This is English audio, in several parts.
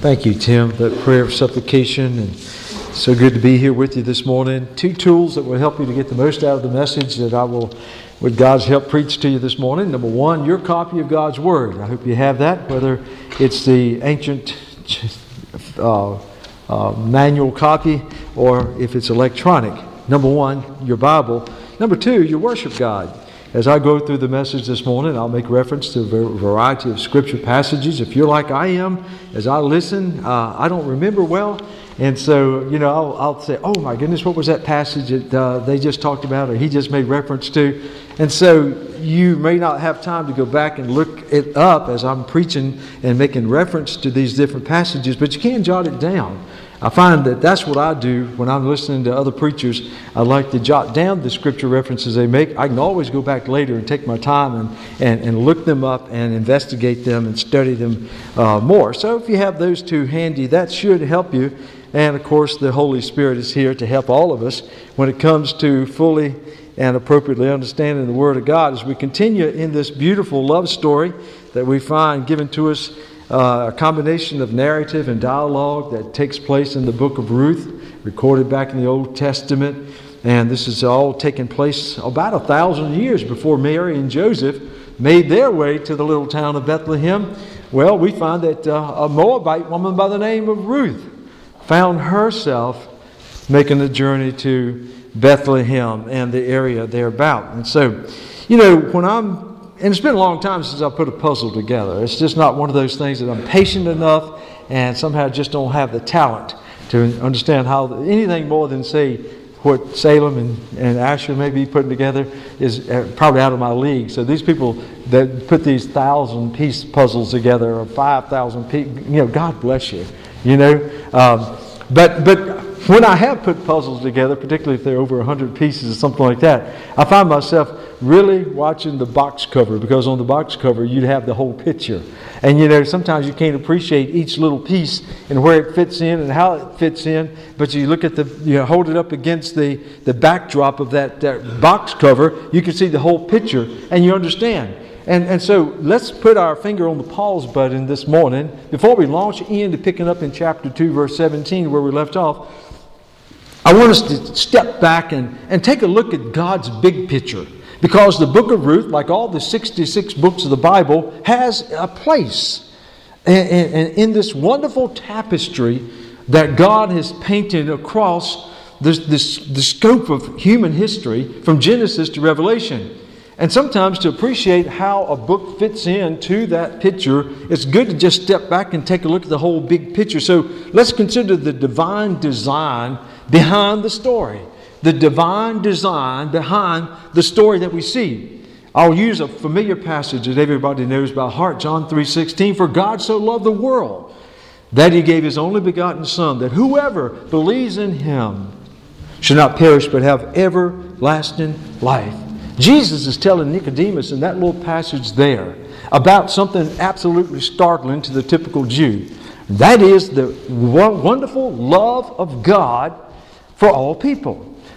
Thank you, Tim, that prayer of supplication. And so good to be here with you this morning. Two tools that will help you to get the most out of the message that I will, with God's help, preach to you this morning. Number one, your copy of God's Word. I hope you have that, whether it's the ancient uh, uh, manual copy or if it's electronic. Number one, your Bible. Number two, your worship guide. As I go through the message this morning, I'll make reference to a variety of scripture passages. If you're like I am, as I listen, uh, I don't remember well. And so, you know, I'll, I'll, say, oh my goodness, what was that passage that uh, they just talked about or he just made reference to? And so you may not have time to go back and look it up as I'm preaching and making reference to these different passages, but you can jot it down. I find that that's what I do when I'm listening to other preachers. I like to jot down the scripture references they make. I can always go back later and take my time and, and, and look them up and investigate them and study them uh, more. So if you have those two handy, that should help you. And of course, the Holy Spirit is here to help all of us when it comes to fully and appropriately understanding the Word of God as we continue in this beautiful love story that we find given to us uh, a combination of narrative and dialogue that takes place in the book of Ruth, recorded back in the Old Testament. And this is all taking place about a thousand years before Mary and Joseph made their way to the little town of Bethlehem. Well, we find that uh, a Moabite woman by the name of Ruth found herself making the journey to Bethlehem and the area thereabout. And so, you know, when I'm and it's been a long time since I put a puzzle together. It's just not one of those things that I'm patient enough and somehow just don't have the talent to understand how anything more than say what Salem and, and Asher may be putting together is uh, probably out of my league. So these people that put these thousand piece puzzles together or five thousand piece, you know, God bless you, you know. Um, but but when I have put puzzles together, particularly if they're over 100 pieces or something like that, I find myself really watching the box cover because on the box cover you'd have the whole picture. And you know, sometimes you can't appreciate each little piece and where it fits in and how it fits in, but you look at the, you know, hold it up against the, the backdrop of that, that box cover, you can see the whole picture and you understand. And, and so let's put our finger on the pause button this morning before we launch into picking up in chapter 2, verse 17, where we left off. I want us to step back and, and take a look at God's big picture. Because the book of Ruth, like all the 66 books of the Bible, has a place in, in, in this wonderful tapestry that God has painted across this, this, the scope of human history from Genesis to Revelation. And sometimes to appreciate how a book fits into that picture, it's good to just step back and take a look at the whole big picture. So let's consider the divine design behind the story, the divine design behind the story that we see. I'll use a familiar passage that everybody knows by heart, John 3:16, for God so loved the world that he gave his only begotten son that whoever believes in him should not perish but have everlasting life. Jesus is telling Nicodemus in that little passage there about something absolutely startling to the typical Jew. That is the wonderful love of God for all people.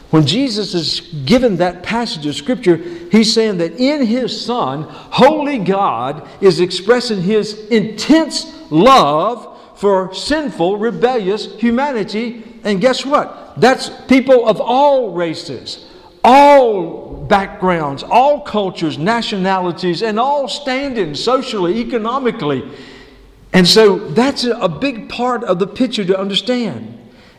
When Jesus is given that passage of Scripture, he's saying that in his Son, Holy God is expressing his intense love for sinful, rebellious humanity. And guess what? That's people of all races, all backgrounds, all cultures, nationalities, and all standings socially, economically. And so that's a big part of the picture to understand.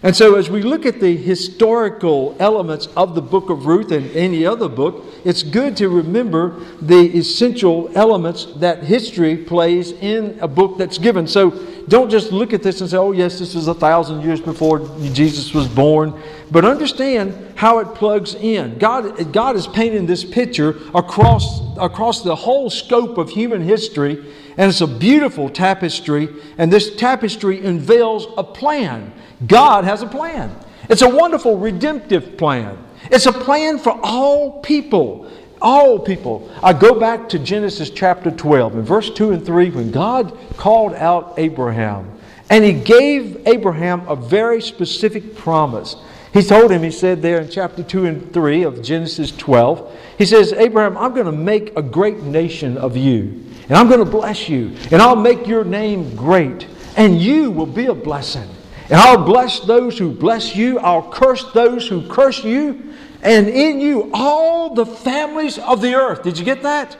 And so, as we look at the historical elements of the book of Ruth and any other book, it's good to remember the essential elements that history plays in a book that's given. So, don't just look at this and say, oh, yes, this is a thousand years before Jesus was born, but understand how it plugs in. God, God is painting this picture across, across the whole scope of human history, and it's a beautiful tapestry, and this tapestry unveils a plan God has a plan. It's a wonderful redemptive plan. It's a plan for all people. All people. I go back to Genesis chapter 12 in verse 2 and 3 when God called out Abraham and he gave Abraham a very specific promise. He told him, he said there in chapter 2 and 3 of Genesis 12, he says, Abraham, I'm going to make a great nation of you, and I'm going to bless you, and I'll make your name great and you will be a blessing. And I'll bless those who bless you, I'll curse those who curse you, and in you all the families of the earth. Did you get that?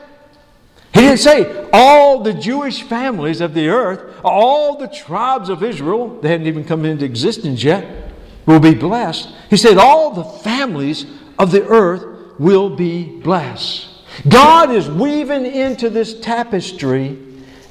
He didn't say all the Jewish families of the earth, all the tribes of Israel, they hadn't even come into existence yet, will be blessed. He said all the families of the earth will be blessed. God is weaving into this tapestry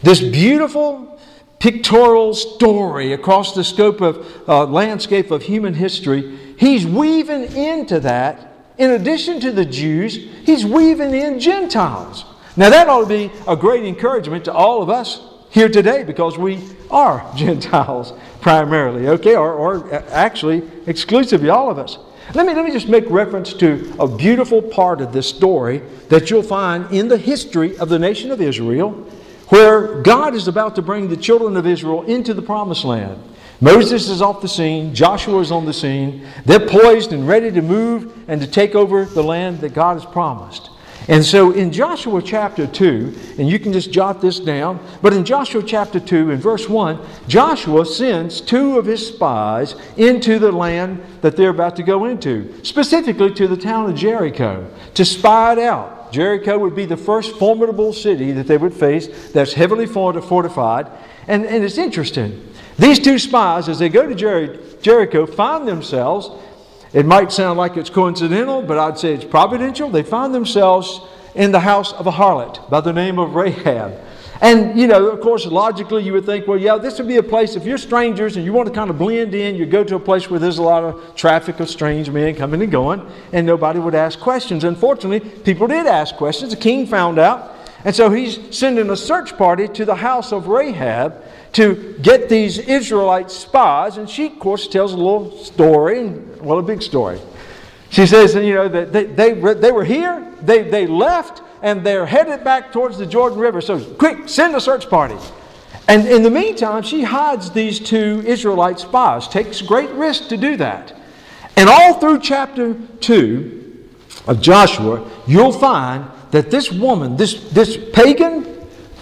this beautiful pictorial story across the scope of uh, landscape of human history. He's weaving into that, in addition to the Jews, he's weaving in Gentiles. Now, that ought to be a great encouragement to all of us here today because we are Gentiles primarily, okay, or, or actually exclusively all of us. Let me, let me just make reference to a beautiful part of this story that you'll find in the history of the nation of Israel, where God is about to bring the children of Israel into the promised land. Moses is off the scene, Joshua is on the scene. They're poised and ready to move and to take over the land that God has promised. And so in Joshua chapter 2, and you can just jot this down, but in Joshua chapter 2, in verse 1, Joshua sends two of his spies into the land that they're about to go into, specifically to the town of Jericho, to spy it out. Jericho would be the first formidable city that they would face that's heavily fortified. And, and it's interesting. These two spies, as they go to Jer- Jericho, find themselves it might sound like it's coincidental, but I'd say it's providential. They find themselves in the house of a harlot by the name of Rahab. And, you know, of course, logically, you would think, well, yeah, this would be a place, if you're strangers and you want to kind of blend in, you go to a place where there's a lot of traffic of strange men coming and going, and nobody would ask questions. Unfortunately, people did ask questions. The king found out. And so he's sending a search party to the house of Rahab to get these Israelite spies. And she, of course, tells a little story, well, a big story. She says, you know, that they, they, they were here, they, they left, and they're headed back towards the Jordan River. So, quick, send a search party. And in the meantime, she hides these two Israelite spies, takes great risk to do that. And all through chapter 2 of Joshua, you'll find that this woman, this, this pagan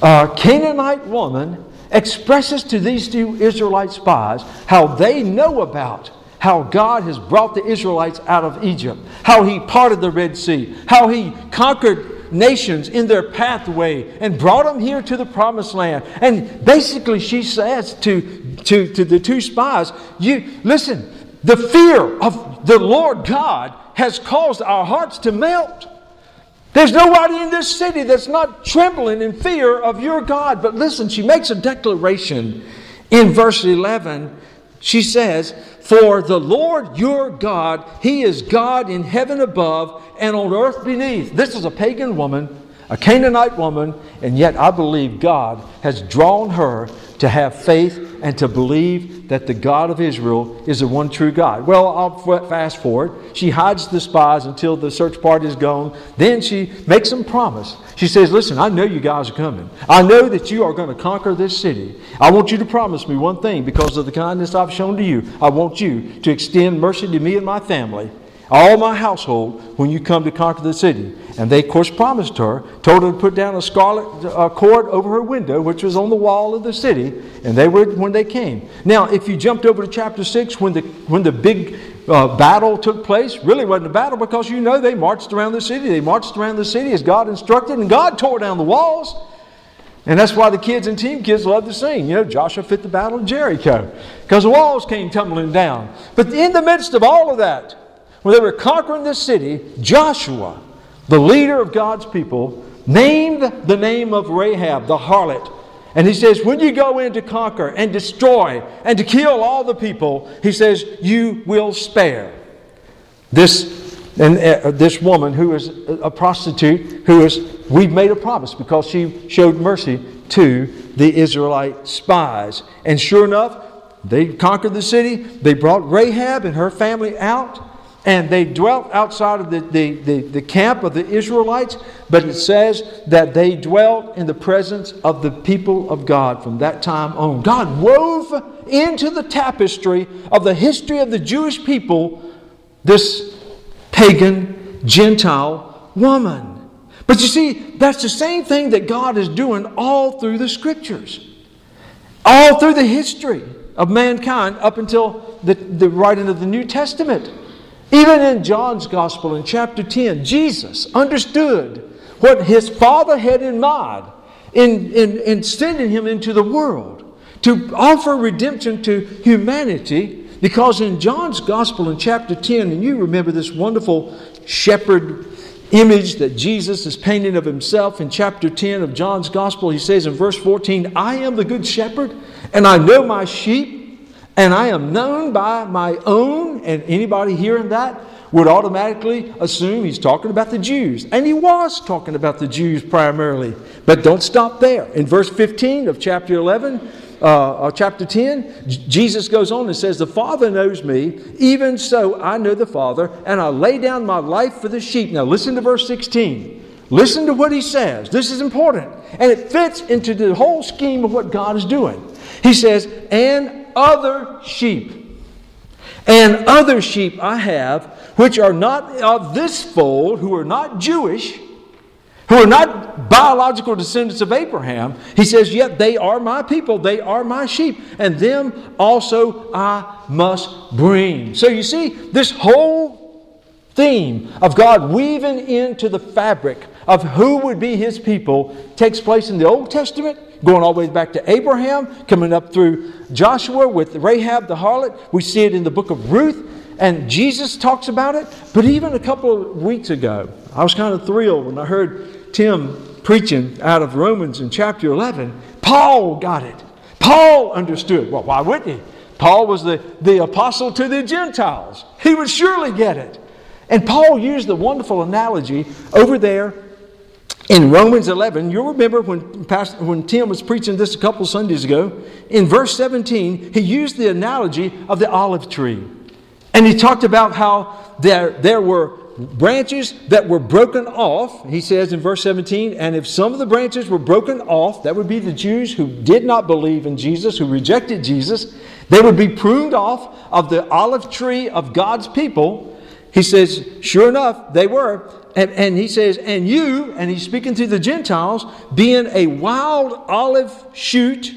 uh, Canaanite woman, expresses to these two Israelite spies how they know about how God has brought the Israelites out of Egypt, how He parted the Red Sea, how He conquered nations in their pathway and brought them here to the promised land. And basically, she says to, to, to the two spies, You listen, the fear of the Lord God has caused our hearts to melt. There's nobody in this city that's not trembling in fear of your God. But listen, she makes a declaration in verse 11. She says, For the Lord your God, He is God in heaven above and on earth beneath. This is a pagan woman, a Canaanite woman, and yet I believe God has drawn her to have faith and to believe that the God of Israel is the one true God. Well, I'll fast forward. She hides the spies until the search party is gone. Then she makes them promise. She says, Listen, I know you guys are coming. I know that you are going to conquer this city. I want you to promise me one thing because of the kindness I've shown to you. I want you to extend mercy to me and my family all my household when you come to conquer the city. And they, of course, promised her, told her to put down a scarlet uh, cord over her window, which was on the wall of the city, and they were when they came. Now, if you jumped over to chapter 6, when the, when the big uh, battle took place, really wasn't a battle because you know they marched around the city. They marched around the city as God instructed, and God tore down the walls. And that's why the kids and team kids love to sing. You know, Joshua fit the battle of Jericho because the walls came tumbling down. But in the midst of all of that, when they were conquering the city, Joshua, the leader of God's people, named the name of Rahab, the harlot. And he says, when you go in to conquer and destroy and to kill all the people, he says, you will spare. This and uh, this woman who is a prostitute, who is, we've made a promise because she showed mercy to the Israelite spies. And sure enough, they conquered the city. They brought Rahab and her family out. And they dwelt outside of the, the, the, the, camp of the Israelites, but it says that they dwelt in the presence of the people of God from that time on. God wove into the tapestry of the history of the Jewish people this pagan, Gentile woman. But you see, that's the same thing that God is doing all through the scriptures. all through the history of mankind up until the, the writing of the New Testament. Even in John's Gospel in chapter 10, Jesus understood what his Father had in mind in, in, in sending him into the world to offer redemption to humanity. Because in John's Gospel in chapter 10, and you remember this wonderful shepherd image that Jesus is painting of himself in chapter 10 of John's Gospel, he says in verse 14, I am the good shepherd, and I know my sheep, and I am known by my own. And anybody hearing that would automatically assume he's talking about the Jews. And he was talking about the Jews primarily. But don't stop there. In verse 15 of chapter 11, uh, uh, chapter 10, Jesus goes on and says, The Father knows me, even so I know the Father, and I lay down my life for the sheep. Now listen to verse 16. Listen to what he says. This is important. And it fits into the whole scheme of what God is doing. He says, And other sheep. And other sheep I have, which are not of this fold, who are not Jewish, who are not biological descendants of Abraham, he says, Yet they are my people, they are my sheep, and them also I must bring. So you see, this whole theme of God weaving into the fabric of who would be his people takes place in the Old Testament going all the way back to Abraham, coming up through Joshua with Rahab the harlot. We see it in the book of Ruth, and Jesus talks about it. But even a couple of weeks ago, I was kind of thrilled when I heard Tim preaching out of Romans in chapter 11. Paul got it. Paul understood. Well, why wouldn't he? Paul was the, the apostle to the Gentiles. He would surely get it. And Paul used the wonderful analogy over there in Romans 11, you'll remember when, Pastor, when Tim was preaching this a couple Sundays ago, in verse 17, he used the analogy of the olive tree. And he talked about how there, there were branches that were broken off. He says in verse 17, and if some of the branches were broken off, that would be the Jews who did not believe in Jesus, who rejected Jesus, they would be pruned off of the olive tree of God's people. He says, sure enough, they were. And, and he says, and you, and he's speaking to the Gentiles, being a wild olive shoot,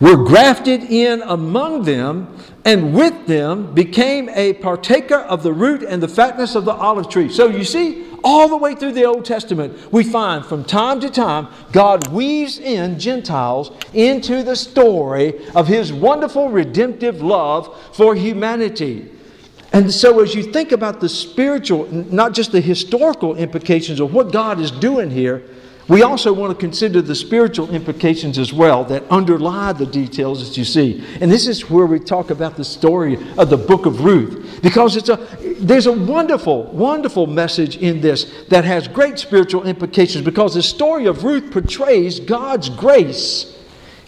were grafted in among them, and with them became a partaker of the root and the fatness of the olive tree. So you see, all the way through the Old Testament, we find from time to time God weaves in Gentiles into the story of his wonderful redemptive love for humanity. And so, as you think about the spiritual, not just the historical implications of what God is doing here, we also want to consider the spiritual implications as well that underlie the details that you see. And this is where we talk about the story of the book of Ruth. Because it's a, there's a wonderful, wonderful message in this that has great spiritual implications because the story of Ruth portrays God's grace,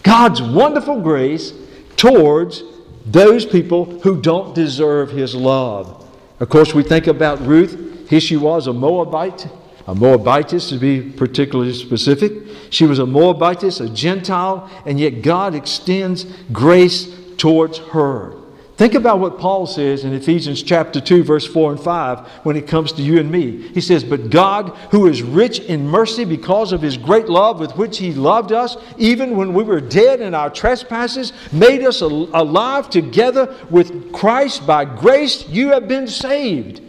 God's wonderful grace towards those people who don't deserve his love. Of course, we think about Ruth. Here she was, a Moabite, a Moabitess to be particularly specific. She was a Moabitess, a Gentile, and yet God extends grace towards her. Think about what Paul says in Ephesians chapter 2, verse 4 and 5 when it comes to you and me. He says, But God, who is rich in mercy because of his great love with which he loved us, even when we were dead in our trespasses, made us alive together with Christ. By grace you have been saved.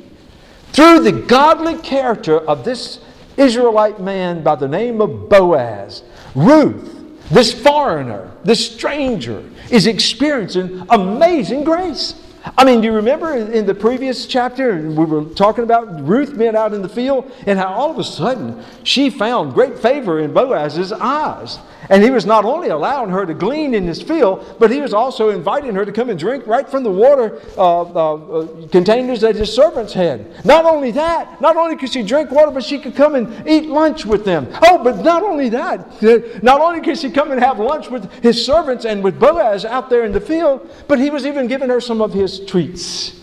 Through the godly character of this Israelite man by the name of Boaz, Ruth, this foreigner, this stranger, is experiencing amazing grace. I mean, do you remember in the previous chapter, we were talking about Ruth being out in the field and how all of a sudden she found great favor in Boaz's eyes. And he was not only allowing her to glean in his field, but he was also inviting her to come and drink right from the water uh, uh, uh, containers that his servants had. Not only that, not only could she drink water, but she could come and eat lunch with them. Oh, but not only that, not only could she come and have lunch with his servants and with Boaz out there in the field, but he was even giving her some of his treats.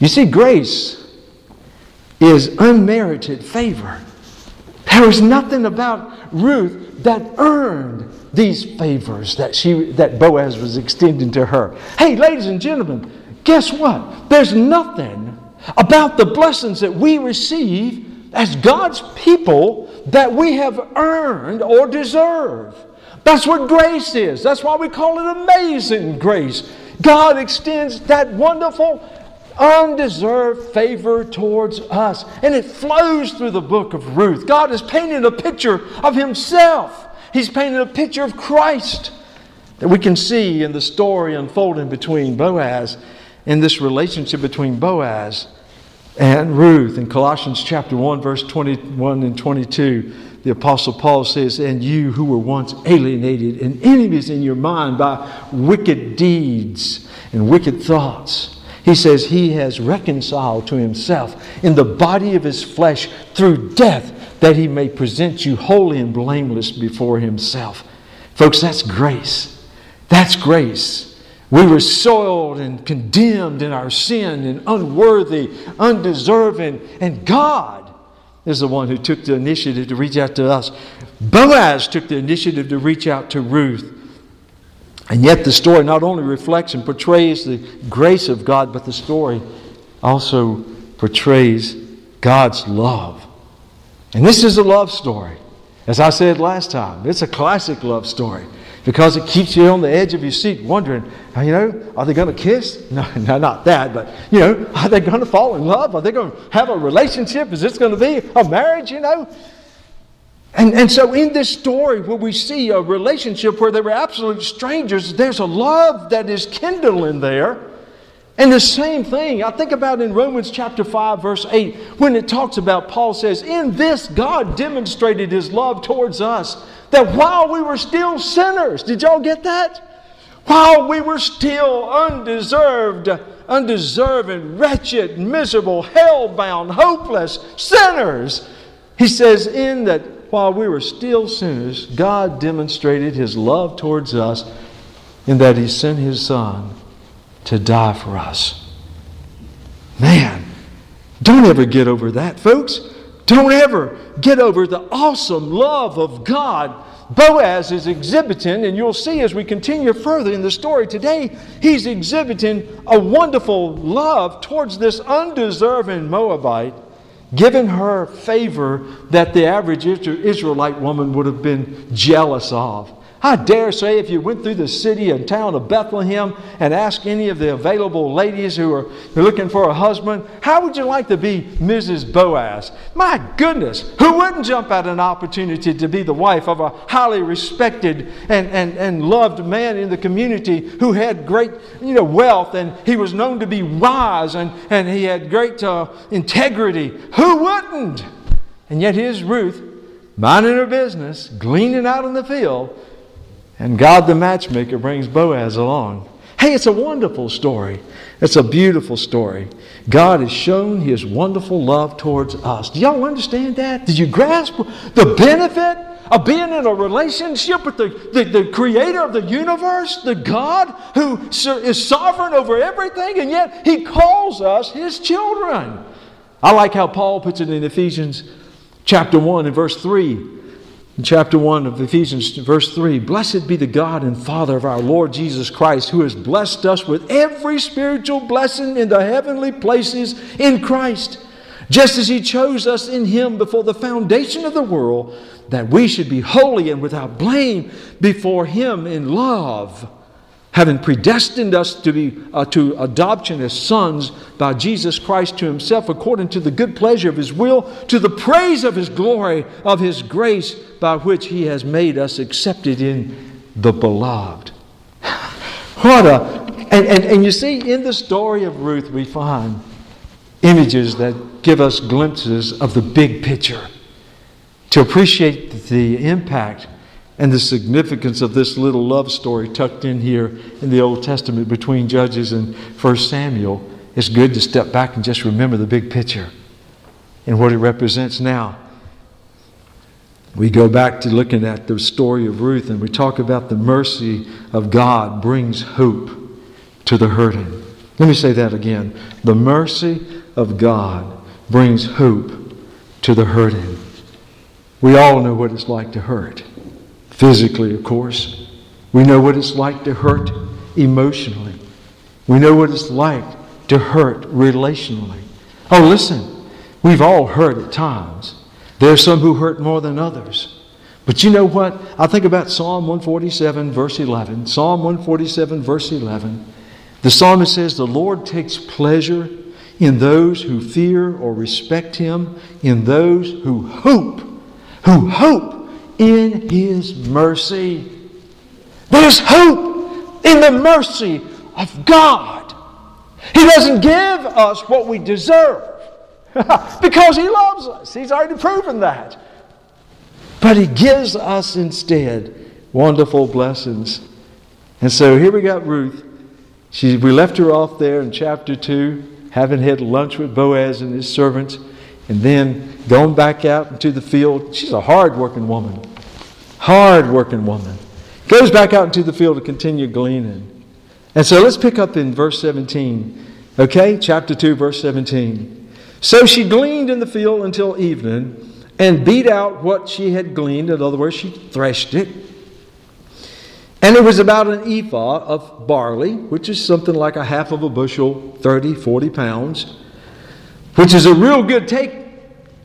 You see, grace is unmerited favor. There was nothing about Ruth that earned these favors that, she, that Boaz was extending to her. Hey, ladies and gentlemen, guess what? There's nothing about the blessings that we receive as God's people that we have earned or deserve. That's what grace is. That's why we call it amazing grace. God extends that wonderful, undeserved favor towards us. And it flows through the book of Ruth. God is painting a picture of Himself, He's painting a picture of Christ that we can see in the story unfolding between Boaz in this relationship between Boaz and Ruth. In Colossians chapter 1, verse 21 and 22, the Apostle Paul says, And you who were once alienated and enemies in your mind by wicked deeds and wicked thoughts, he says, He has reconciled to Himself in the body of His flesh through death, that He may present you holy and blameless before Himself. Folks, that's grace. That's grace. We were soiled and condemned in our sin and unworthy, undeserving, and God is the one who took the initiative to reach out to us. Boaz took the initiative to reach out to Ruth. And yet, the story not only reflects and portrays the grace of God, but the story also portrays God's love. And this is a love story. As I said last time, it's a classic love story because it keeps you on the edge of your seat wondering, you know, are they going to kiss? No, no, not that, but, you know, are they going to fall in love? Are they going to have a relationship? Is this going to be a marriage, you know? And, and so, in this story, where we see a relationship where they were absolute strangers, there's a love that is kindling there. And the same thing, I think about in Romans chapter 5, verse 8, when it talks about, Paul says, In this God demonstrated his love towards us that while we were still sinners, did y'all get that? While we were still undeserved, undeserving, wretched, miserable, hell bound, hopeless sinners, he says, in that while we were still sinners, God demonstrated his love towards us in that he sent his son to die for us. Man, don't ever get over that, folks. Don't ever get over the awesome love of God Boaz is exhibiting, and you'll see as we continue further in the story today, he's exhibiting a wonderful love towards this undeserving Moabite, giving her favor that the average Israelite woman would have been jealous of. I dare say if you went through the city and town of Bethlehem and asked any of the available ladies who are looking for a husband, how would you like to be Mrs. Boaz? My goodness, who wouldn't jump at an opportunity to be the wife of a highly respected and, and, and loved man in the community who had great you know, wealth and he was known to be wise and, and he had great uh, integrity? Who wouldn't? And yet here's Ruth minding her business, gleaning out in the field and God the matchmaker brings Boaz along. Hey, it's a wonderful story. It's a beautiful story. God has shown his wonderful love towards us. Do y'all understand that? Did you grasp the benefit of being in a relationship with the, the, the creator of the universe, the God who is sovereign over everything, and yet he calls us his children? I like how Paul puts it in Ephesians chapter 1 and verse 3. In chapter 1 of Ephesians, verse 3 Blessed be the God and Father of our Lord Jesus Christ, who has blessed us with every spiritual blessing in the heavenly places in Christ, just as He chose us in Him before the foundation of the world, that we should be holy and without blame before Him in love having predestined us to be uh, to adoption as sons by Jesus Christ to himself according to the good pleasure of his will to the praise of his glory of his grace by which he has made us accepted in the beloved. What a and, and, and you see in the story of Ruth we find images that give us glimpses of the big picture. To appreciate the impact and the significance of this little love story tucked in here in the Old Testament between Judges and 1 Samuel, it's good to step back and just remember the big picture and what it represents now. We go back to looking at the story of Ruth and we talk about the mercy of God brings hope to the hurting. Let me say that again. The mercy of God brings hope to the hurting. We all know what it's like to hurt physically, of course. We know what it's like to hurt emotionally. We know what it's like to hurt relationally. Oh, listen, we've all hurt at times. There are some who hurt more than others. But you know what? I think about Psalm 147, verse 11. Psalm 147, verse 11. The psalmist says, The Lord takes pleasure in those who fear or respect him, in those who hope, who hope in his mercy. There's hope in the mercy of God. He doesn't give us what we deserve because He loves us. He's already proven that. But He gives us instead wonderful blessings. And so here we got Ruth. She, we left her off there in chapter 2, having had lunch with Boaz and his servants, and then going back out into the field. She's a hard working woman. Hard working woman. Goes back out into the field to continue gleaning. And so let's pick up in verse 17. Okay, chapter 2, verse 17. So she gleaned in the field until evening and beat out what she had gleaned. In other words, she threshed it. And it was about an ephah of barley, which is something like a half of a bushel, 30, 40 pounds, which is a real good take.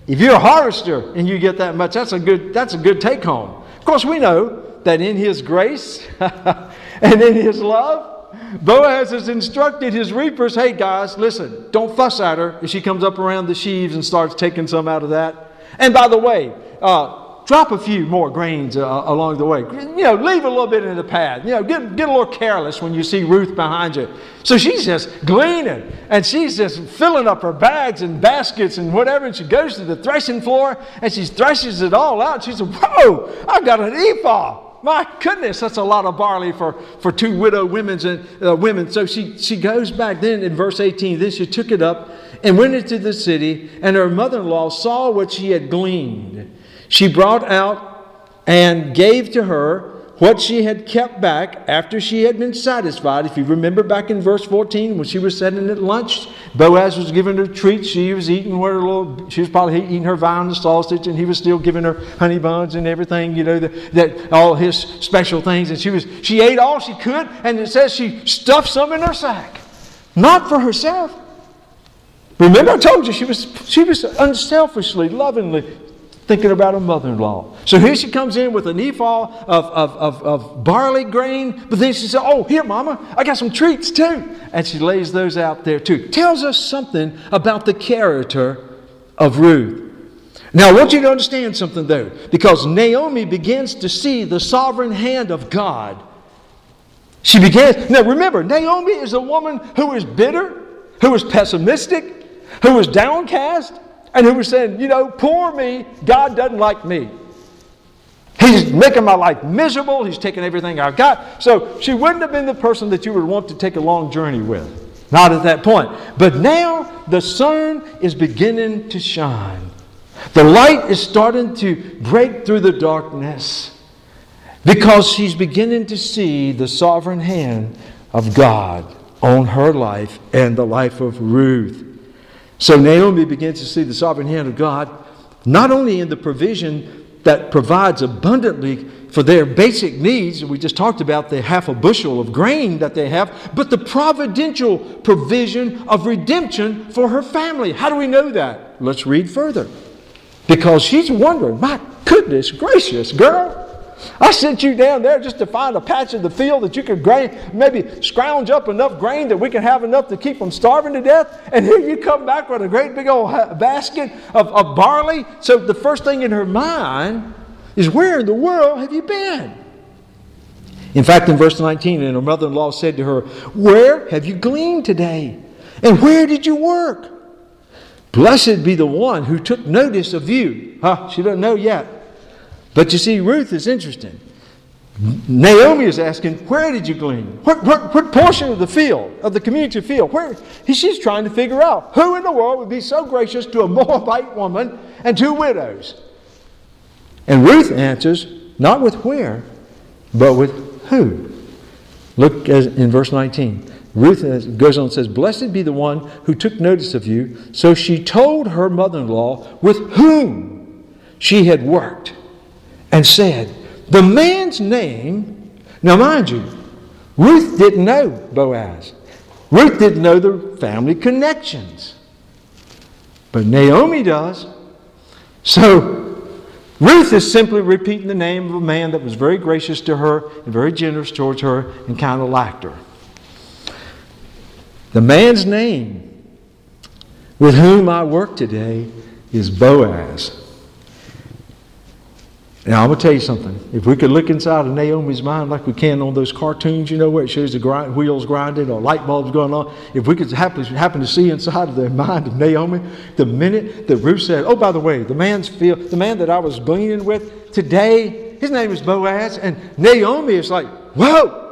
If you're a harvester and you get that much, that's a good, that's a good take home. Of course, we know that in His grace and in His love, Boaz has instructed his reapers hey, guys, listen, don't fuss at her if she comes up around the sheaves and starts taking some out of that. And by the way, uh, drop a few more grains uh, along the way. You know, leave a little bit in the path. You know, get, get a little careless when you see Ruth behind you. So she's just gleaning and she's just filling up her bags and baskets and whatever. And she goes to the threshing floor and she threshes it all out. She says, Whoa, I've got an ephah. My goodness, that's a lot of barley for, for two widow women's and, uh, women. So she, she goes back then in verse 18. Then she took it up and went into the city, and her mother in law saw what she had gleaned. She brought out and gave to her what she had kept back after she had been satisfied. If you remember back in verse 14, when she was sitting at lunch, Boaz was giving her treats. She was eating her little, she was probably eating her Vienna sausage, and he was still giving her honey buns and everything, you know, that, that all his special things. And she was, she ate all she could, and it says she stuffed some in her sack. Not for herself. Remember, I told you she was, she was unselfishly, lovingly thinking about her mother in law. So here she comes in with an ephah of, of, of, of, barley grain, but then she says, Oh, here, Mama, I got some treats too. And she lays those out there too. Tells us something about the character of Ruth. Now, I want you to understand something though, because Naomi begins to see the sovereign hand of God. She begins, now remember, Naomi is a woman who is bitter, who is pessimistic, who is downcast, and who was saying, you know, poor me, God doesn't like me. He's making my life miserable. He's taking everything I've got. So she wouldn't have been the person that you would want to take a long journey with. Not at that point. But now the sun is beginning to shine. The light is starting to break through the darkness because she's beginning to see the sovereign hand of God on her life and the life of Ruth. So Naomi begins to see the sovereign hand of God not only in the provision that provides abundantly for their basic needs, we just talked about the half a bushel of grain that they have, but the providential provision of redemption for her family. How do we know that? Let's read further. Because she's wondering, my goodness gracious, girl, I sent you down there just to find a patch of the field that you could grain, maybe scrounge up enough grain that we can have enough to keep them starving to death. And here you come back with a great big old basket of, of barley. So the first thing in her mind is, Where in the world have you been? In fact, in verse 19, and her mother in law said to her, Where have you gleaned today? And where did you work? Blessed be the one who took notice of you. Huh? She doesn't know yet. But you see, Ruth is interesting. Naomi is asking, Where did you glean? What, what, what, portion of the field, of the community field? Where? She's trying to figure out who in the world would be so gracious to a Moabite woman and two widows. And Ruth answers, Not with where, but with who. Look in verse 19. Ruth goes on and says, Blessed be the one who took notice of you. So she told her mother in law with whom she had worked and said, The man's name, now mind you, Ruth didn't know Boaz. Ruth didn't know the family connections. But Naomi does. So Ruth is simply repeating the name of a man that was very gracious to her and very generous towards her and kind of liked her. The man's name with whom I work today is Boaz. Now, I'm going to tell you something. If we could look inside of Naomi's mind like we can on those cartoons, you know, where it shows the grind, wheels grinding or light bulbs going on, if we could happen, happen to see inside of the mind of Naomi, the minute that Ruth said, Oh, by the way, the, man's feel, the man that I was gleaning with today, his name is Boaz, and Naomi is like, Whoa!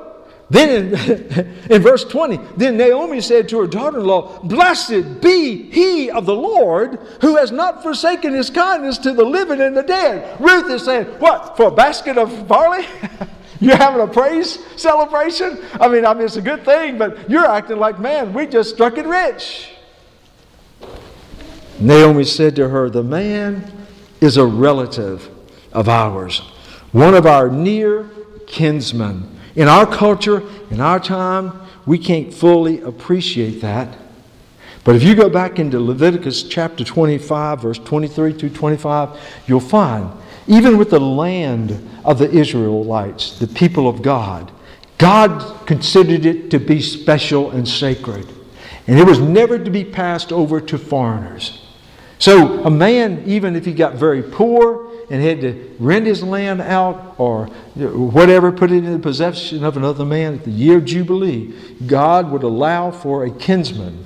Then in, in verse 20, then Naomi said to her daughter in law, Blessed be he of the Lord who has not forsaken his kindness to the living and the dead. Ruth is saying, What? For a basket of barley? You're having a praise celebration? I mean, I mean, it's a good thing, but you're acting like, man, we just struck it rich. Naomi said to her, The man is a relative of ours, one of our near kinsmen. In our culture, in our time, we can't fully appreciate that. But if you go back into Leviticus chapter 25, verse 23 through 25, you'll find, even with the land of the Israelites, the people of God, God considered it to be special and sacred. And it was never to be passed over to foreigners. So a man, even if he got very poor and had to rent his land out or whatever, put it in the possession of another man at the year of Jubilee, God would allow for a kinsman,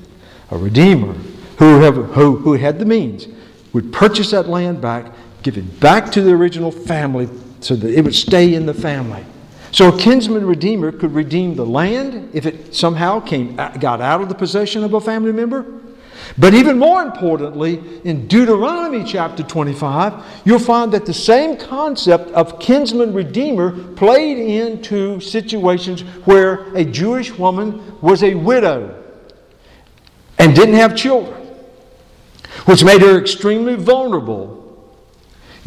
a redeemer, who, have, who, who had the means, would purchase that land back, give it back to the original family so that it would stay in the family. So a kinsman redeemer could redeem the land if it somehow came, got out of the possession of a family member but even more importantly, in Deuteronomy chapter 25, you'll find that the same concept of kinsman redeemer played into situations where a Jewish woman was a widow and didn't have children, which made her extremely vulnerable.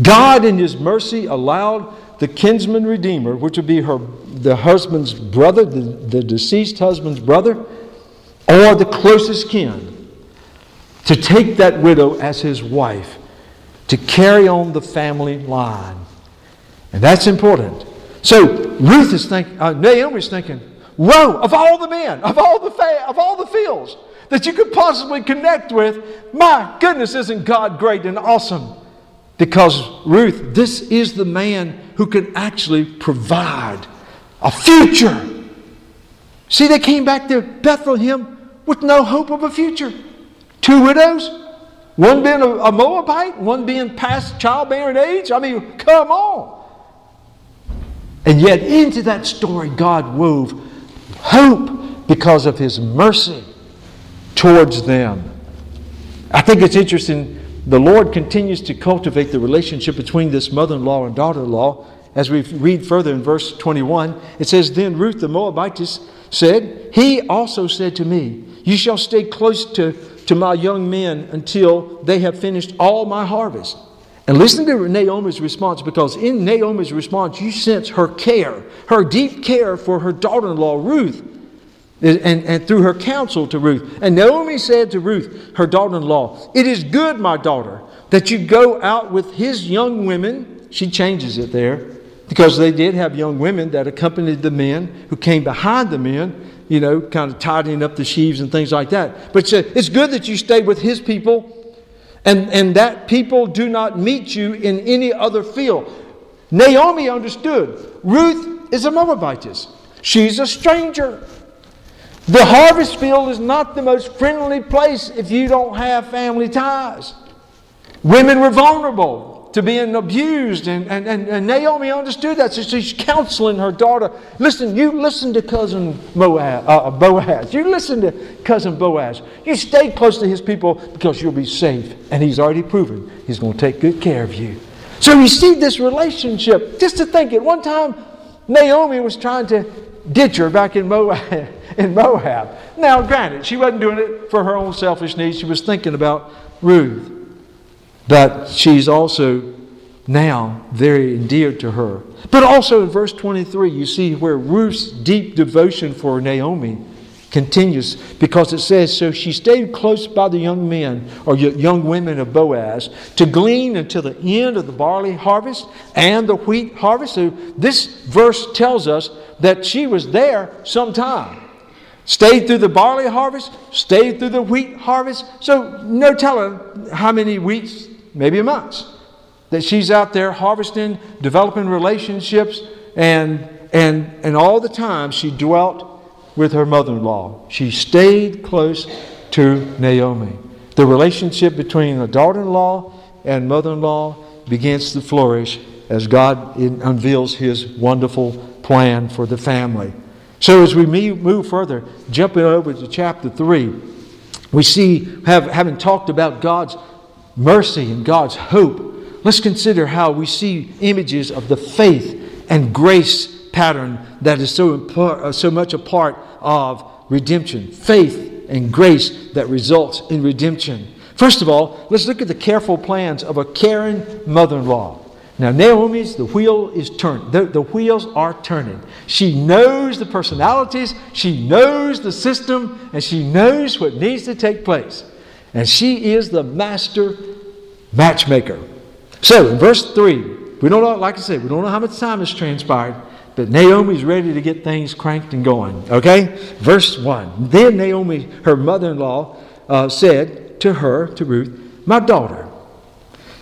God, in His mercy, allowed the kinsman redeemer, which would be her, the husband's brother, the, the deceased husband's brother, or the closest kin to take that widow as his wife, to carry on the family line. And that's important. So Ruth is thinking, uh, Naomi's thinking, whoa, of all the men, of all the, fa- of all the fields that you could possibly connect with, my goodness, isn't God great and awesome? Because Ruth, this is the man who can actually provide a future. See, they came back to Bethlehem with no hope of a future. Two widows? One being a, Moabite, one being past childbearing age? I mean, come on. And yet, into that story, God wove hope because of His mercy towards them. I think it's interesting. The Lord continues to cultivate the relationship between this mother in law and daughter in law. As we read further in verse 21, it says, Then Ruth the Moabitess said, He also said to me, You shall stay close to to my young men until they have finished all my harvest. And listen to Naomi's response because in Naomi's response, you sense her care, her deep care for her daughter in law, Ruth, and, and through her counsel to Ruth. And Naomi said to Ruth, her daughter in law, It is good, my daughter, that you go out with his young women. She changes it there because they did have young women that accompanied the men who came behind the men you know, kind of tidying up the sheaves and things like that. But it's uh, good that you stay with his people and, and that people do not meet you in any other field. Naomi understood. Ruth is a Moabitess. She's a stranger. The harvest field is not the most friendly place if you don't have family ties. Women were vulnerable to being abused. And, and, and, and, Naomi understood that. So she's counseling her daughter. Listen, you listen to cousin Moab, uh, Boaz. You listen to cousin Boaz. You stay close to his people because you'll be safe. And he's already proven he's going to take good care of you. So you see this relationship. Just to think, at one time, Naomi was trying to ditch her back in Moab. In Moab. Now, granted, she wasn't doing it for her own selfish needs. She was thinking about Ruth. But she's also now very endeared to her. But also in verse 23, you see where Ruth's deep devotion for Naomi continues because it says, So she stayed close by the young men or young women of Boaz to glean until the end of the barley harvest and the wheat harvest. So this verse tells us that she was there sometime. Stayed through the barley harvest, stayed through the wheat harvest. So no telling how many weeks, maybe months, that she's out there harvesting, developing relationships, and and and all the time she dwelt with her mother in law. She stayed close to Naomi. The relationship between the daughter in law and mother in law begins to flourish as God unveils his wonderful plan for the family. So, as we move further, jumping over to chapter 3, we see, have, having talked about God's mercy and God's hope, let's consider how we see images of the faith and grace pattern that is so, uh, so much a part of redemption. Faith and grace that results in redemption. First of all, let's look at the careful plans of a caring mother in law. Now, Naomi's, the wheel is turned. The, the wheels are turning. She knows the personalities, she knows the system, and she knows what needs to take place. And she is the master matchmaker. So, in verse 3, we don't know, like I said, we don't know how much time has transpired, but Naomi's ready to get things cranked and going. Okay? Verse 1. Then Naomi, her mother in law, uh, said to her, to Ruth, My daughter,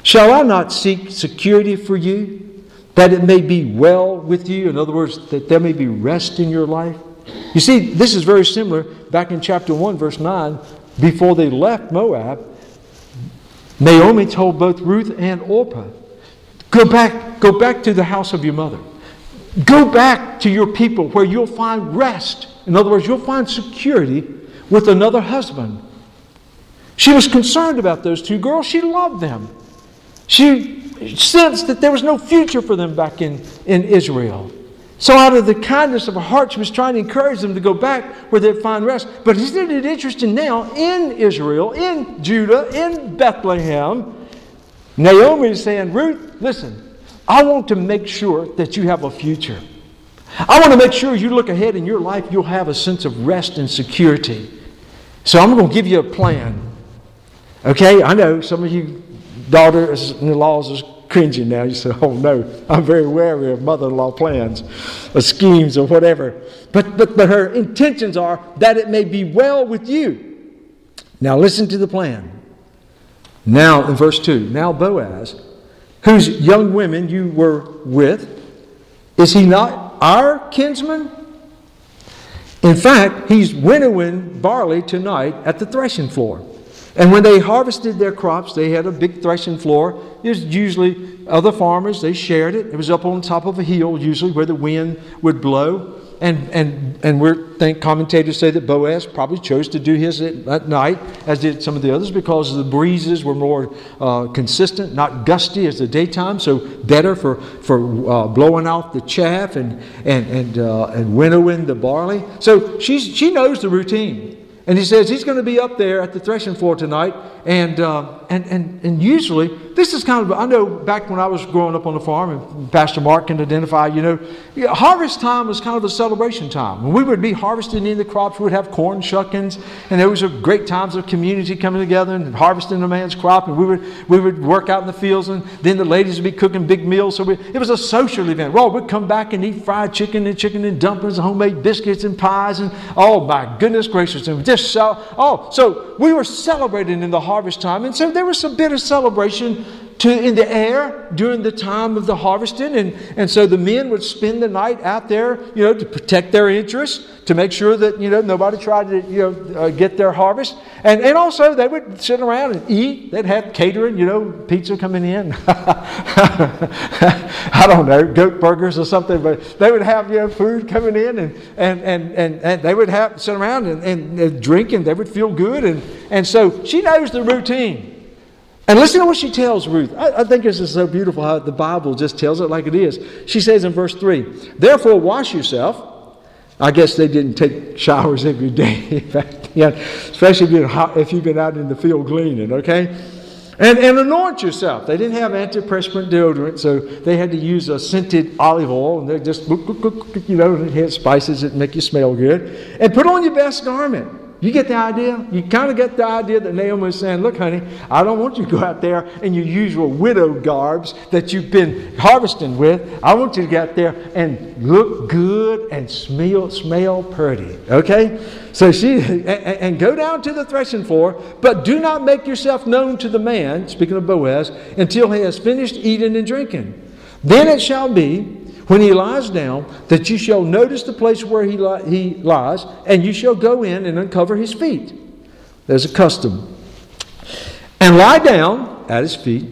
shall I not seek security for you, that it may be well with you? In other words, that there may be rest in your life? You see, this is very similar back in chapter 1, verse 9. Before they left Moab, Naomi told both Ruth and Orpah, Go back, go back to the house of your mother. Go back to your people where you'll find rest. In other words, you'll find security with another husband. She was concerned about those two girls. She loved them. She sensed that there was no future for them back in, in Israel. So, out of the kindness of her heart, she was trying to encourage them to go back where they'd find rest. But isn't it interesting now in Israel, in Judah, in Bethlehem? Naomi is saying, Ruth, listen, I want to make sure that you have a future. I want to make sure you look ahead in your life, you'll have a sense of rest and security. So I'm going to give you a plan. Okay, I know some of you daughters in laws cringing now. You say, oh no, I'm very wary of mother in law plans or schemes or whatever. But, but, but her intentions are that it may be well with you. Now listen to the plan. Now, in verse 2, now Boaz whose young women you were with, is he not our kinsman? In fact, he's winnowing barley tonight at the threshing floor. And when they harvested their crops, they had a big threshing floor. Was usually other farmers, they shared it. It was up on top of a hill, usually where the wind would blow. And, and, and we think commentators say that Boaz probably chose to do his at, at, night, as did some of the others, because the breezes were more uh, consistent, not gusty as the daytime, so better for, for uh, blowing out the chaff and, and, and, uh, and winnowing the barley. So she's, she knows the routine. And he says he's going to be up there at the threshing floor tonight. And, uh, and, and, and usually, this is kind of, I know back when I was growing up on the farm, and Pastor Mark can identify, you know, harvest time was kind of a celebration time. When we would be harvesting in the crops, we would have corn shuckings, and there was a great times of community coming together and harvesting a man's crop. And we would, we would work out in the fields, and then the ladies would be cooking big meals. So we, it was a social event. Well, we'd come back and eat fried chicken and chicken and dumplings and homemade biscuits and pies. And oh, my goodness gracious. And just so, oh, so we were celebrating in the harvest time. And so there was a bit of celebration to, in the air during the time of the harvesting. And, and so the men would spend the night out there, you know, to protect their interests, to make sure that, you know, nobody tried to, you know, uh, get their harvest. And, and also they would sit around and eat. They'd have catering, you know, pizza coming in. I don't know, goat burgers or something, but they would have, you know, food coming in and, and, and, and, and they would have sit around and, and, and drink and they would feel good. And, and so she knows the routine. And listen to what she tells Ruth. I, I, think this is so beautiful how the Bible just tells it like it is. She says in verse 3 Therefore, wash yourself. I guess they didn't take showers every day, yeah, especially if you've, been, if you've been out in the field gleaning, okay? And, and anoint yourself. They didn't have antiperspirant deodorant, so they had to use a scented olive oil, and they just, you know, it had spices that make you smell good. And put on your best garment. You get the idea? You kind of get the idea that Naomi was saying, Look, honey, I don't want you to go out there in your usual widow garbs that you've been harvesting with. I want you to get out there and look good and smell, smell pretty. Okay? So she, and, and go down to the threshing floor, but do not make yourself known to the man, speaking of Boaz, until he has finished eating and drinking. Then it shall be when he lies down, that you shall notice the place where he, li- he lies, and you shall go in and uncover his feet. There's a custom. And lie down at his feet,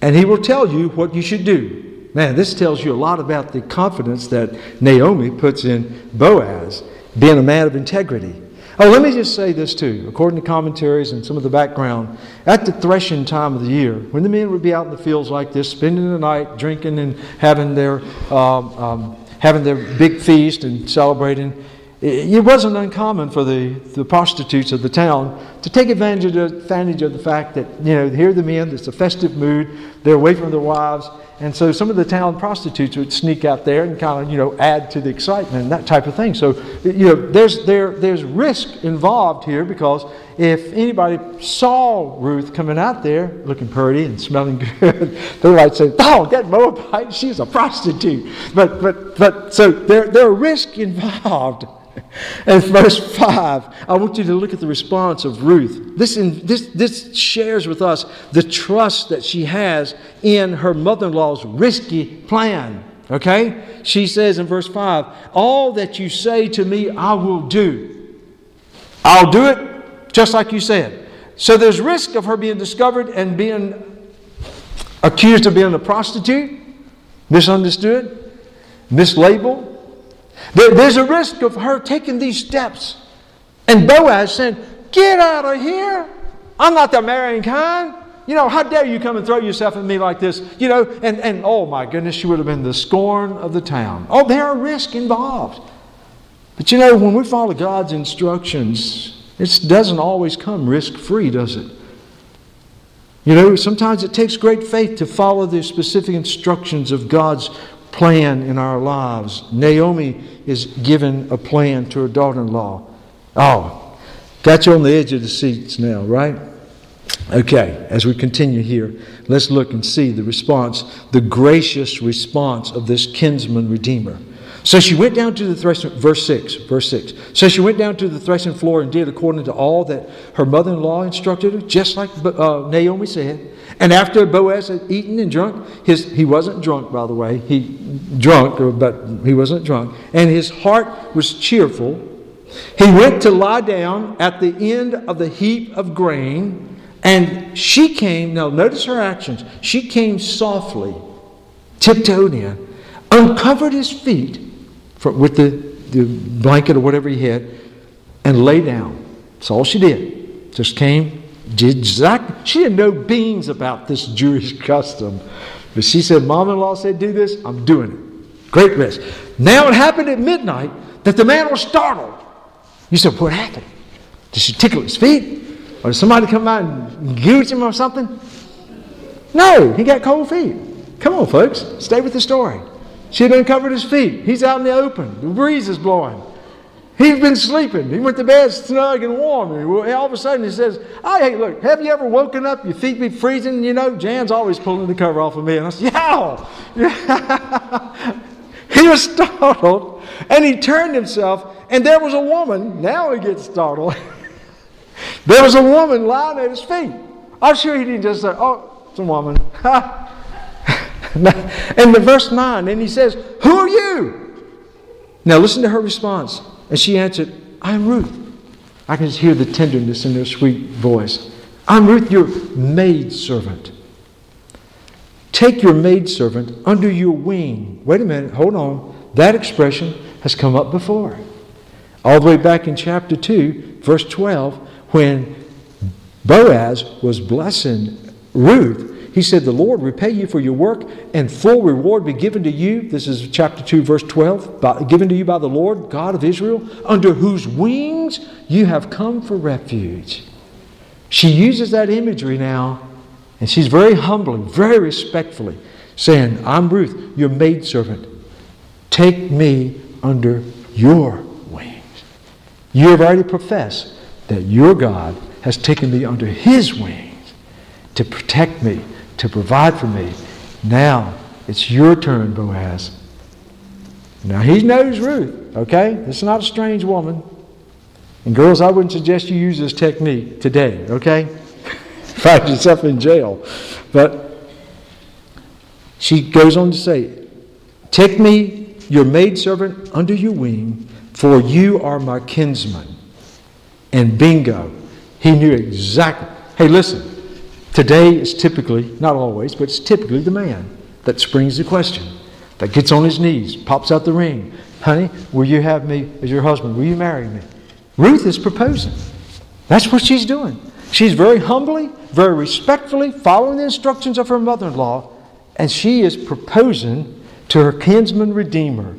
and he will tell you what you should do. Man, this tells you a lot about the confidence that Naomi puts in Boaz, being a man of integrity. Oh, let me just say this too. According to commentaries and some of the background, at the threshing time of the year, when the men would be out in the fields like this, spending the night drinking and having their um, um, having their big feast and celebrating, it wasn't uncommon for the, the prostitutes of the town to take advantage of, advantage of the fact that, you know, here are the men, it's a festive mood, they're away from their wives, and so some of the town prostitutes would sneak out there and kind of, you know, add to the excitement and that type of thing. So, you know, there's, there, there's risk involved here because if anybody saw Ruth coming out there looking pretty and smelling good, they might say, oh, that Moabite, she's a prostitute. But, but, but so there, there are risks involved. And verse 5, I want you to look at the response of Ruth. This, in, this, this shares with us the trust that she has in her mother in law's risky plan. Okay? She says in verse 5, All that you say to me, I will do. I'll do it just like you said. So there's risk of her being discovered and being accused of being a prostitute, misunderstood, mislabeled. There, there's a risk of her taking these steps. And Boaz said, Get out of here. I'm not the marrying kind. You know, how dare you come and throw yourself at me like this? You know, and, and oh my goodness, she would have been the scorn of the town. Oh, there are risks involved. But you know, when we follow God's instructions, it doesn't always come risk free, does it? You know, sometimes it takes great faith to follow the specific instructions of God's plan in our lives. Naomi is given a plan to her daughter in law. Oh, got you on the edge of the seats now, right? Okay, as we continue here, let's look and see the response, the gracious response of this kinsman redeemer. So she went down to the threshing, verse 6, verse 6. So she went down to the threshing floor and did according to all that her mother in law instructed her, just like uh, Naomi said. And after Boaz had eaten and drunk, his, he wasn't drunk, by the way. He drunk, but he wasn't drunk. And his heart was cheerful. He went to lie down at the end of the heap of grain. And she came, now notice her actions. She came softly, tiptoed in, uncovered his feet with the, the blanket or whatever he had, and lay down. That's all she did. Just came, did exactly. She had no beans about this Jewish custom. But she said, Mom in law said, do this, I'm doing it. Great risk. Now it happened at midnight that the man was startled. You said, What happened? Did she tickle his feet? Or did somebody come out and gooch him or something? No, he got cold feet. Come on, folks, stay with the story. She had uncovered his feet. He's out in the open. The breeze is blowing. He's been sleeping. He went to bed snug and warm. And all of a sudden he says, oh, hey, look, have you ever woken up, your feet be freezing? You know, Jan's always pulling the cover off of me. And I said, yeah. he was startled and he turned himself and there was a woman. Now he gets startled. there was a woman lying at his feet. I'm sure he didn't just say, oh, it's a woman. and the verse 9, and he says, Who are you? Now listen to her response. And she answered, I'm Ruth. I can just hear the tenderness in her sweet voice. I'm Ruth, your maidservant. Take your maidservant under your wing. Wait a minute, hold on. That expression has come up before. All the way back in chapter 2, verse 12, when Boaz was blessing Ruth, he said, The Lord repay you for your work, and full reward be given to you. This is chapter 2, verse 12. By, given to you by the Lord, God of Israel, under whose wings you have come for refuge. She uses that imagery now And she's very humbly, very respectfully saying, I'm Ruth, your maidservant. Take me under your wings. You have already professed that your God has taken me under his wings to protect me, to provide for me. Now it's your turn, Boaz. Now he knows Ruth, okay? This is not a strange woman. And girls, I wouldn't suggest you use this technique today, okay? Find yourself in jail. But she goes on to say, Take me, your maidservant, under your wing, for you are my kinsman. And bingo, he knew exactly. Hey, listen, today is typically, not always, but it's typically the man that springs the question, that gets on his knees, pops out the ring. Honey, will you have me as your husband? Will you marry me? Ruth is proposing. That's what she's doing. She's very humbly, very respectfully following the instructions of her mother in law, and she is proposing to her kinsman redeemer.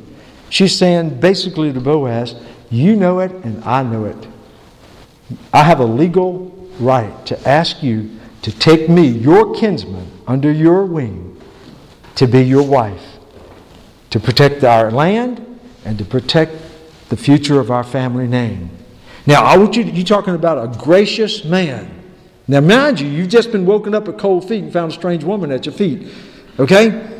She's saying basically to Boaz, You know it, and I know it. I have a legal right to ask you to take me, your kinsman, under your wing to be your wife, to protect our land and to protect the future of our family name. Now, I want you, to, you're talking about a gracious man. Now, mind you, you've just been woken up at cold feet and found a strange woman at your feet. Okay?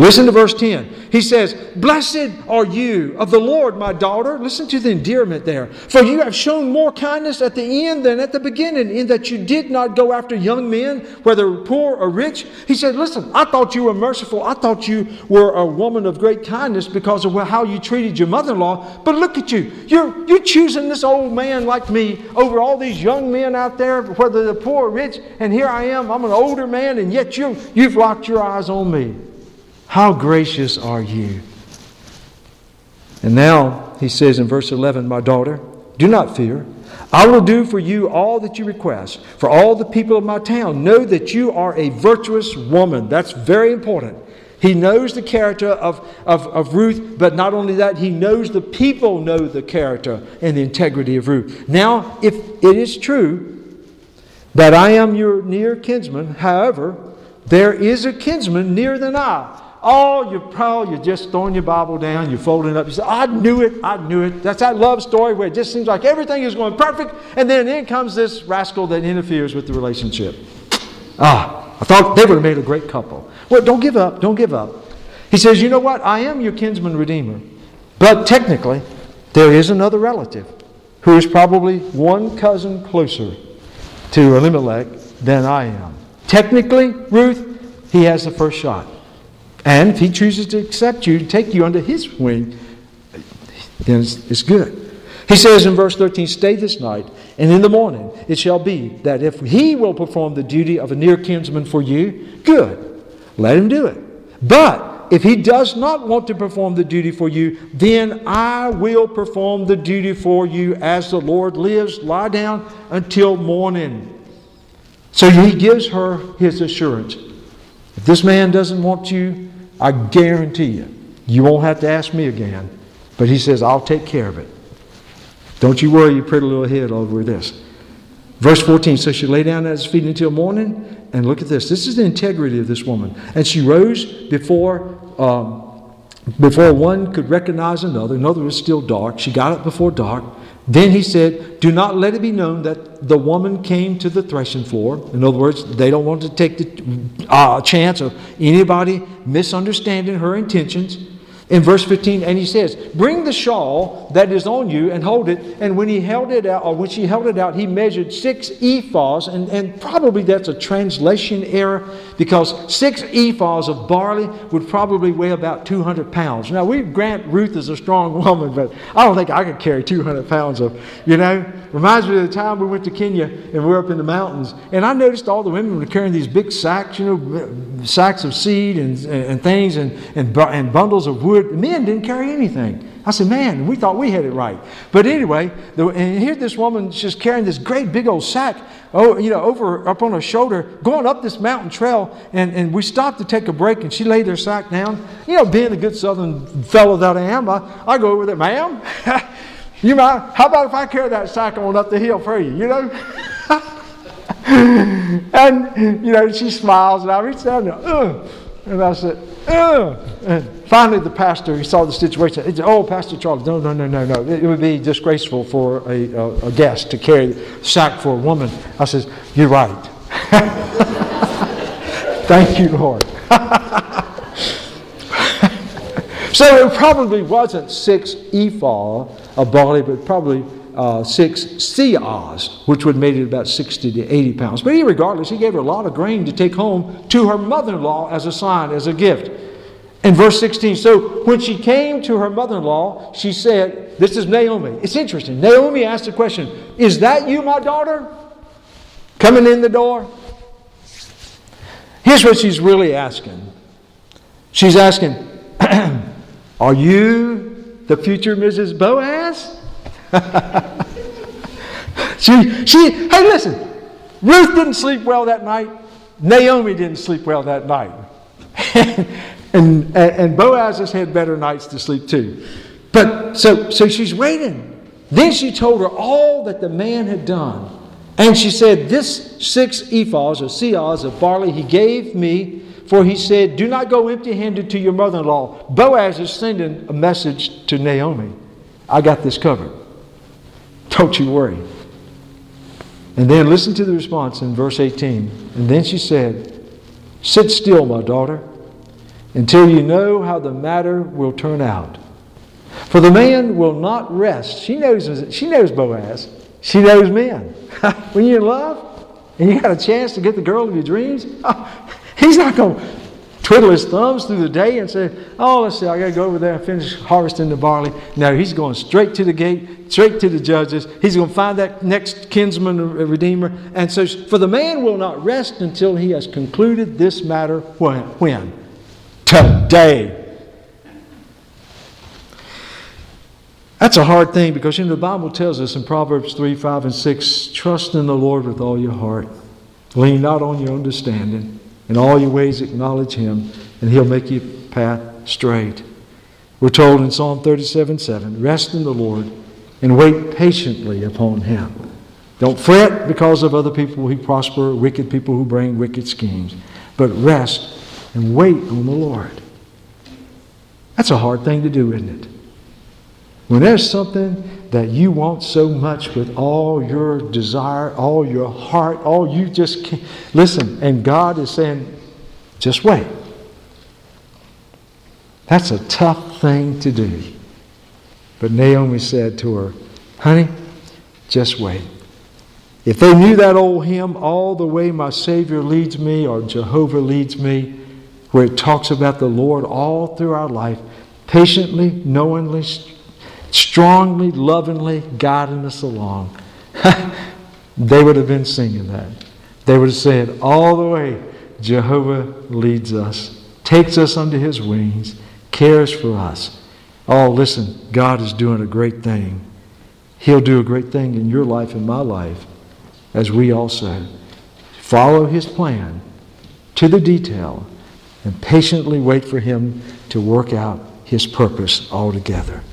Listen to verse 10. He says, Blessed are you of the Lord, my daughter. Listen to the endearment there. For you have shown more kindness at the end than at the beginning, in that you did not go after young men, whether poor or rich. He said, Listen, I thought you were merciful. I thought you were a woman of great kindness because of how you treated your mother in law. But look at you. You're, you're choosing this old man like me over all these young men out there, whether they're poor or rich. And here I am. I'm an older man, and yet you, you've locked your eyes on me. How gracious are you? And now he says in verse 11, My daughter, do not fear. I will do for you all that you request. For all the people of my town know that you are a virtuous woman. That's very important. He knows the character of, of, of Ruth, but not only that, he knows the people know the character and the integrity of Ruth. Now, if it is true that I am your near kinsman, however, there is a kinsman nearer than I Oh, you're proud, you're just throwing your Bible down, you're folding it up. You say, I knew it, I knew it. That's that love story where it just seems like everything is going perfect, and then in comes this rascal that interferes with the relationship. Ah, I thought they would have made a great couple. Well, don't give up, don't give up. He says, You know what? I am your kinsman redeemer. But technically, there is another relative who is probably one cousin closer to Elimelech than I am. Technically, Ruth, he has the first shot. And if he chooses to accept you, take you under his wing, then it's, it's good. He says in verse 13, Stay this night, and in the morning it shall be that if he will perform the duty of a near kinsman for you, good, let him do it. But if he does not want to perform the duty for you, then I will perform the duty for you as the Lord lives. Lie down until morning. So he gives her his assurance. If this man doesn't want you, I guarantee you, you won't have to ask me again. But he says, I'll take care of it. Don't you worry your pretty little head over this. Verse 14 So she lay down at his feet until morning. And look at this. This is the integrity of this woman. And she rose before. Um, before one could recognize another, another was still dark. She got up before dark. Then he said, Do not let it be known that the woman came to the threshing floor. In other words, they don't want to take the uh, chance of anybody misunderstanding her intentions in verse 15, and he says, Bring the shawl that is on you and hold it. And when he held it out, or when she held it out, he measured six ephahs, and, and probably that's a translation error because six ephahs of barley would probably weigh about 200 pounds. Now, we grant Ruth is a strong woman, but I don't think I could carry 200 pounds of, you know. Reminds me of the time we went to Kenya and we were up in the mountains, and I noticed all the women were carrying these big sacks, you know, sacks of seed and, and things and, and, and bundles of wood the men didn't carry anything. I said, man, we thought we had it right. But anyway, the, and here this woman just carrying this great big old sack, oh, you know, over up on her shoulder, going up this mountain trail. And, and we stopped to take a break, and she laid her sack down. You know, being the good Southern fellow that I am, I, I go over there, ma'am. you mind? How about if I carry that sack on up the hill for you? You know. and, you know, she smiles, and I reached down and, uh, and I said, uh, and finally the pastor, he saw the situation. He said, oh, Pastor Charles, no, no, no, no, no. It would be disgraceful for a, a, a guest to carry a sack for a woman. I says, you're right. Thank you, Lord. so it probably wasn't six ephah of barley, but probably uh, six seahs, which would have made it about 60 to 80 pounds. But regardless, he gave her a lot of grain to take home to her mother in law as a sign, as a gift. In verse 16, so when she came to her mother in law, she said, This is Naomi. It's interesting. Naomi asked the question, Is that you, my daughter? Coming in the door? Here's what she's really asking. She's asking, Are you the future Mrs. Boaz? she, she, hey, listen, Ruth didn't sleep well that night. Naomi didn't sleep well that night. and, and Boaz has had better nights to sleep too. But so, so she's waiting. Then she told her all that the man had done. And she said, This six ephahs or seahs of barley he gave me, for he said, Do not go empty handed to your mother in law. Boaz is sending a message to Naomi. I got this covered. Don't you worry. And then listen to the response in verse 18. And then she said, Sit still, my daughter, until you know how the matter will turn out. For the man will not rest. She knows, she knows Boaz. She knows men. when you're in love and you got a chance to get the girl of your dreams, he's not going to twiddle his thumbs through the day and say, Oh, let's see, I got to go over there and finish harvesting the barley. No, he's going straight to the gate, straight to the judges. He's going to find that next kinsman redeemer. And so, for the man will not rest until he has concluded this matter when? When? Today. That's a hard thing because you know, the Bible tells us in Proverbs 3, 5, and 6 trust in the Lord with all your heart. Lean not on your understanding. In all your ways, acknowledge Him, and He'll make your path straight. We're told in Psalm 37 7, rest in the Lord and wait patiently upon Him. Don't fret because of other people who prosper, wicked people who bring wicked schemes, but rest and wait on the Lord. That's a hard thing to do, isn't it? When there's something that you want so much with all your desire, all your heart, all you just can't. Listen, and God is saying, just wait. That's a tough thing to do. But Naomi said to her, honey, just wait. If they knew that old hymn, All the Way My Savior Leads Me, or Jehovah Leads Me, where it talks about the Lord all through our life, patiently, knowingly, strongly, lovingly guiding us along, they would have been singing that. They would have said, All the way, Jehovah leads us, takes us under his wings, cares for us. Oh, listen, God is doing a great thing. He'll do a great thing in your life and my life as we also follow his plan to the detail and patiently wait for him to work out his purpose altogether.